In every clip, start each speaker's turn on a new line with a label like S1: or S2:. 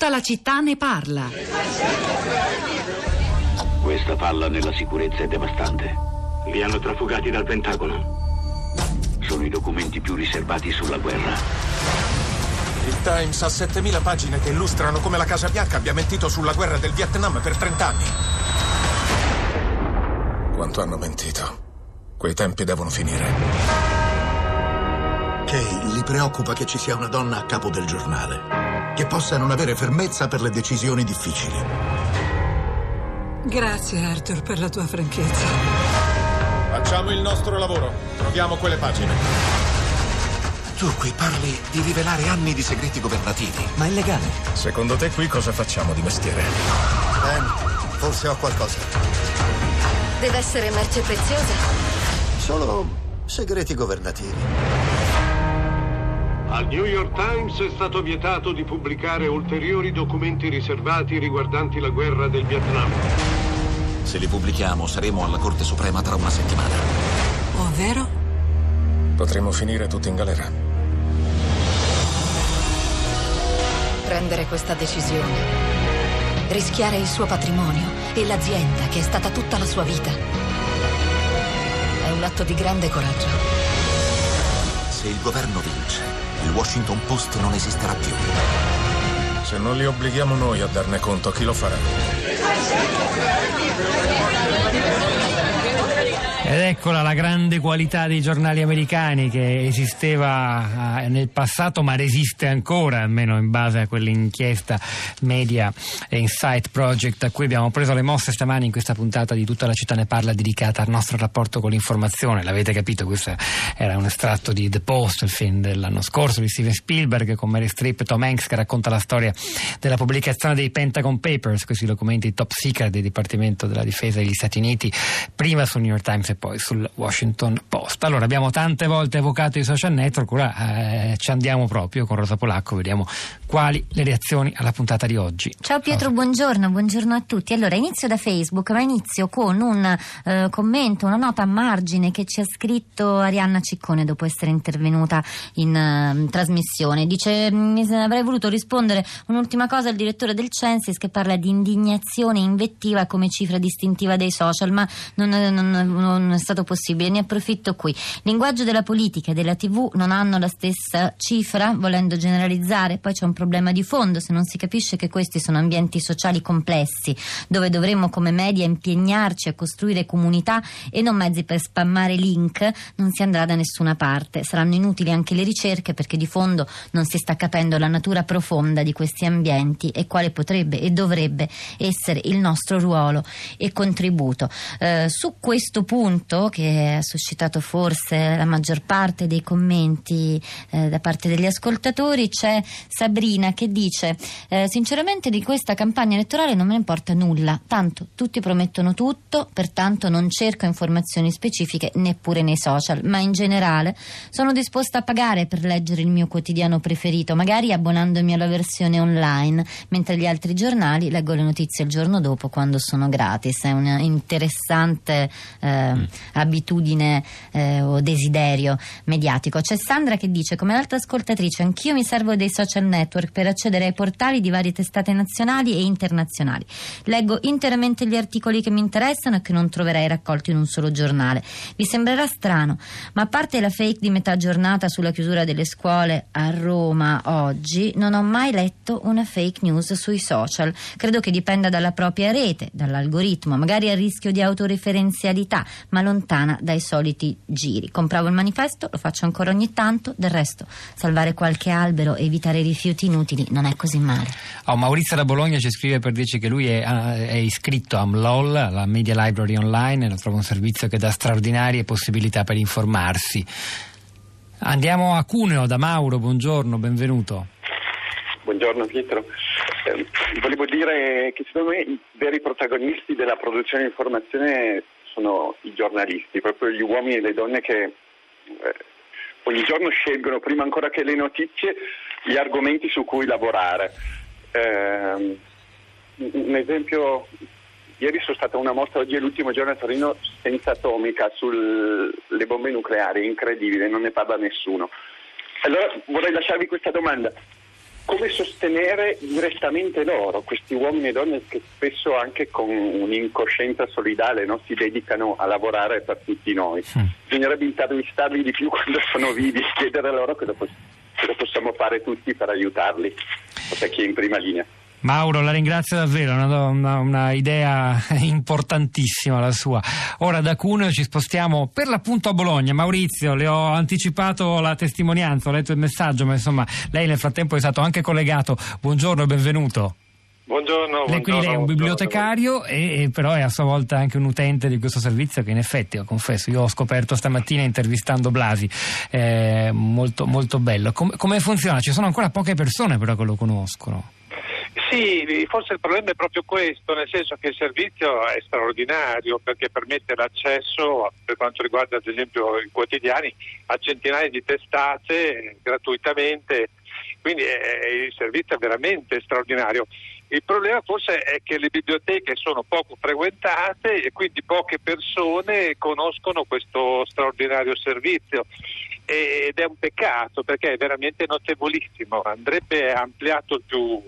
S1: Tutta la città ne parla.
S2: Questa falla nella sicurezza è devastante.
S3: Li hanno trafugati dal Pentagono.
S2: Sono i documenti più riservati sulla guerra.
S4: Il Times ha 7000 pagine che illustrano come la Casa Bianca abbia mentito sulla guerra del Vietnam per 30 anni. Quanto hanno mentito? Quei tempi devono finire.
S5: Kay gli preoccupa che ci sia una donna a capo del giornale, che possa non avere fermezza per le decisioni difficili.
S6: Grazie Arthur per la tua franchezza.
S4: Facciamo il nostro lavoro. Troviamo quelle pagine.
S5: Tu qui parli di rivelare anni di segreti governativi, ma è legale.
S4: Secondo te qui cosa facciamo di mestiere?
S5: Ben, forse ho qualcosa.
S7: Deve essere merce preziosa.
S5: Solo segreti governativi.
S3: Al New York Times è stato vietato di pubblicare ulteriori documenti riservati riguardanti la guerra del Vietnam.
S5: Se li pubblichiamo saremo alla Corte Suprema tra una settimana.
S6: Ovvero?
S4: Potremmo finire tutti in galera.
S7: Prendere questa decisione. Rischiare il suo patrimonio e l'azienda che è stata tutta la sua vita. È un atto di grande coraggio.
S5: Se il governo vince, il Washington Post non esisterà più.
S4: Se non li obblighiamo noi a darne conto, chi lo farà?
S8: Ed eccola la grande qualità dei giornali americani che esisteva eh, nel passato ma resiste ancora, almeno in base a quell'inchiesta Media Insight Project a cui abbiamo preso le mosse stamani in questa puntata di Tutta la città ne parla dedicata al nostro rapporto con l'informazione. L'avete capito, questo era un estratto di The Post, il film dell'anno scorso di Steven Spielberg con Mary Streep e Tom Hanks che racconta la storia della pubblicazione dei Pentagon Papers, questi documenti top secret del Dipartimento della Difesa degli Stati Uniti, prima sul New York Times e poi sul Washington Post. Allora, abbiamo tante volte evocato i social network, ora eh, ci andiamo proprio con Rosa Polacco, vediamo quali le reazioni alla puntata di oggi.
S9: Ciao Pietro, Rosa. buongiorno, buongiorno a tutti. Allora, inizio da Facebook, ma inizio con un eh, commento, una nota a margine che ci ha scritto Arianna Ciccone dopo essere intervenuta in uh, trasmissione. Dice, mi avrei voluto rispondere un'ultima cosa al direttore del Censis che parla di indignazione invettiva come cifra distintiva dei social, ma non, non, non non è stato possibile. Ne approfitto qui. Linguaggio della politica e della TV non hanno la stessa cifra, volendo generalizzare. Poi c'è un problema di fondo, se non si capisce che questi sono ambienti sociali complessi, dove dovremmo come media impegnarci a costruire comunità e non mezzi per spammare link, non si andrà da nessuna parte. Saranno inutili anche le ricerche perché di fondo non si sta capendo la natura profonda di questi ambienti e quale potrebbe e dovrebbe essere il nostro ruolo e contributo. Eh, su questo punto punto che ha suscitato forse la maggior parte dei commenti eh, da parte degli ascoltatori c'è Sabrina che dice eh, sinceramente di questa campagna elettorale non me ne importa nulla, tanto tutti promettono tutto, pertanto non cerco informazioni specifiche neppure nei social, ma in generale sono disposta a pagare per leggere il mio quotidiano preferito, magari abbonandomi alla versione online, mentre gli altri giornali leggo le notizie il giorno dopo quando sono gratis. È un interessante eh, abitudine eh, o desiderio mediatico. C'è Sandra che dice, come l'altra ascoltatrice, anch'io mi servo dei social network per accedere ai portali di varie testate nazionali e internazionali. Leggo interamente gli articoli che mi interessano e che non troverei raccolti in un solo giornale. Vi sembrerà strano, ma a parte la fake di metà giornata sulla chiusura delle scuole a Roma oggi, non ho mai letto una fake news sui social. Credo che dipenda dalla propria rete, dall'algoritmo, magari a rischio di autoreferenzialità, ma lontana dai soliti giri. Compravo il manifesto, lo faccio ancora ogni tanto, del resto salvare qualche albero e evitare rifiuti inutili non è così male.
S8: Oh, Maurizio da Bologna ci scrive per dirci che lui è, è iscritto a MLOL, la Media Library Online, e lo trova un servizio che dà straordinarie possibilità per informarsi. Andiamo a Cuneo da Mauro, buongiorno, benvenuto.
S10: Buongiorno Pietro. Eh, volevo dire che secondo me i veri protagonisti della produzione di informazione sono i giornalisti, proprio gli uomini e le donne che eh, ogni giorno scelgono, prima ancora che le notizie, gli argomenti su cui lavorare. Eh, un esempio, ieri sono stata una mostra, oggi è l'ultimo giorno a Torino senza atomica sulle bombe nucleari, incredibile, non ne parla nessuno. Allora vorrei lasciarvi questa domanda. Come sostenere direttamente loro, questi uomini e donne che spesso anche con un'incoscienza solidale no, si dedicano a lavorare per tutti noi. Bisognerebbe intervistarli di più quando sono vivi, chiedere loro cosa, cosa possiamo fare tutti per aiutarli, per chi è in prima linea.
S8: Mauro, la ringrazio davvero, una, una, una, idea importantissima la sua. Ora da Cuneo ci spostiamo per l'appunto a Bologna. Maurizio, le ho anticipato la testimonianza, ho letto il messaggio, ma insomma lei nel frattempo è stato anche collegato. Buongiorno e benvenuto.
S1: Buongiorno,
S8: lei,
S1: buongiorno,
S8: lei è un bibliotecario e, e, però è a sua volta anche un utente di questo servizio che in effetti, lo confesso, io ho scoperto stamattina intervistando Blasi, eh, molto, molto bello. Com- come funziona? Ci sono ancora poche persone però che lo conoscono.
S1: Sì, forse il problema è proprio questo, nel senso che il servizio è straordinario perché permette l'accesso, per quanto riguarda ad esempio i quotidiani, a centinaia di testate gratuitamente, quindi è, il servizio è veramente straordinario. Il problema forse è che le biblioteche sono poco frequentate e quindi poche persone conoscono questo straordinario servizio. Ed è un peccato perché è veramente notevolissimo, andrebbe ampliato più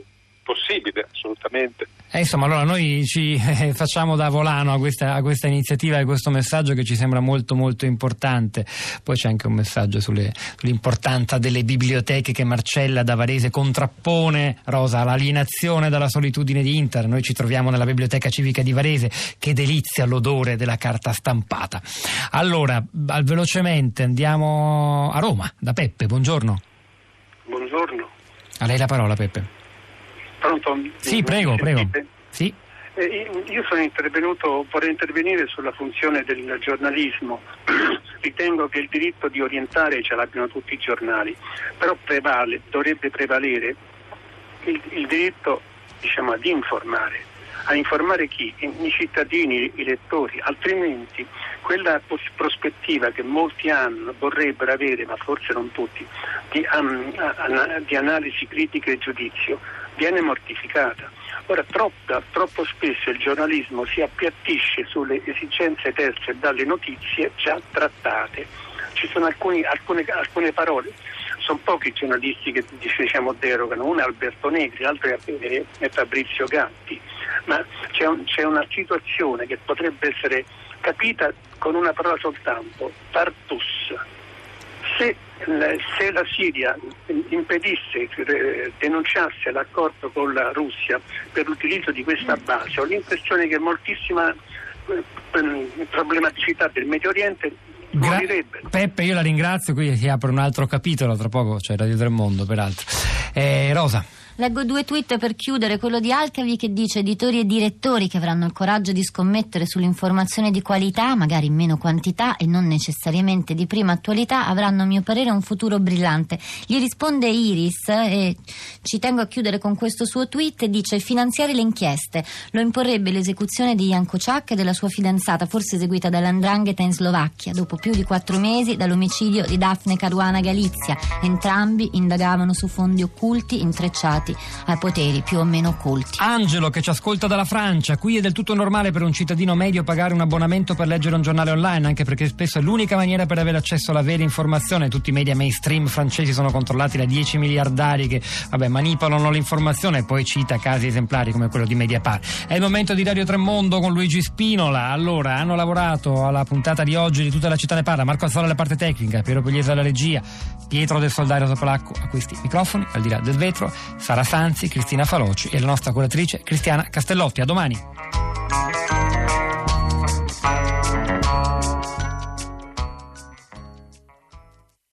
S1: possibile, assolutamente.
S8: Eh, insomma, allora noi ci eh, facciamo da volano a questa, a questa, iniziativa e questo messaggio che ci sembra molto molto importante. Poi c'è anche un messaggio sulle, sull'importanza delle biblioteche che Marcella da Varese contrappone, Rosa, all'alienazione dalla solitudine di Inter. Noi ci troviamo nella biblioteca civica di Varese, che delizia l'odore della carta stampata. Allora, velocemente andiamo a Roma, da Peppe, buongiorno.
S11: Buongiorno.
S8: A lei la parola, Peppe.
S11: Pronto?
S8: Sì, prego, prego. Sì.
S11: Eh, io sono intervenuto, vorrei intervenire sulla funzione del giornalismo. Ritengo che il diritto di orientare ce l'abbiano tutti i giornali, però prevale, dovrebbe prevalere il, il diritto diciamo, ad informare. A informare chi? I cittadini, i lettori, altrimenti quella prospettiva che molti hanno, vorrebbero avere, ma forse non tutti, di, um, di analisi critica e giudizio, viene mortificata. Ora, troppo, troppo spesso il giornalismo si appiattisce sulle esigenze terze dalle notizie già trattate. Ci sono alcuni, alcune, alcune parole sono pochi i giornalisti che diciamo derogano, uno è Alberto Negri, l'altro è Fabrizio Gatti, ma c'è, un, c'è, una situazione che potrebbe essere capita con una parola soltanto, partus. Se se la Siria impedisse, eh, denunciasse l'accordo con la Russia per l'utilizzo di questa base, ho l'impressione che moltissima eh, problematicità del Medio Oriente Gra-
S8: Peppe, io la ringrazio, qui si apre un altro capitolo, tra poco c'è Radio del Mondo, peraltro. Eh, Rosa.
S9: Leggo due tweet per chiudere, quello di Alcavi che dice editori e direttori che avranno il coraggio di scommettere sull'informazione di qualità, magari in meno quantità e non necessariamente di prima attualità, avranno a mio parere un futuro brillante. Gli risponde Iris e ci tengo a chiudere con questo suo tweet, dice finanziare le inchieste lo imporrebbe l'esecuzione di Jan Kociak e della sua fidanzata, forse eseguita dall'Andrangheta in Slovacchia, dopo più di quattro mesi dall'omicidio di Daphne Caruana Galizia. Entrambi indagavano su fondi occulti intrecciati legati ai poteri più o meno occulti.
S8: Angelo che ci ascolta dalla Francia, qui è del tutto normale per un cittadino medio pagare un abbonamento per leggere un giornale online, anche perché spesso è l'unica maniera per avere accesso alla vera informazione. Tutti i media mainstream francesi sono controllati da 10 miliardari che vabbè, manipolano l'informazione e poi cita casi esemplari come quello di Mediapart. È il momento di Radio Tremondo con Luigi Spinola. Allora, hanno lavorato alla puntata di oggi di tutta la città ne parla, Marco Azzola alla parte tecnica, Piero Pugliese alla regia, Pietro del Soldario Sopolacco a questi microfoni, al di là del vetro. Sara Sanzi, Cristina Faloci e la nostra curatrice Cristiana Castellotti. A domani.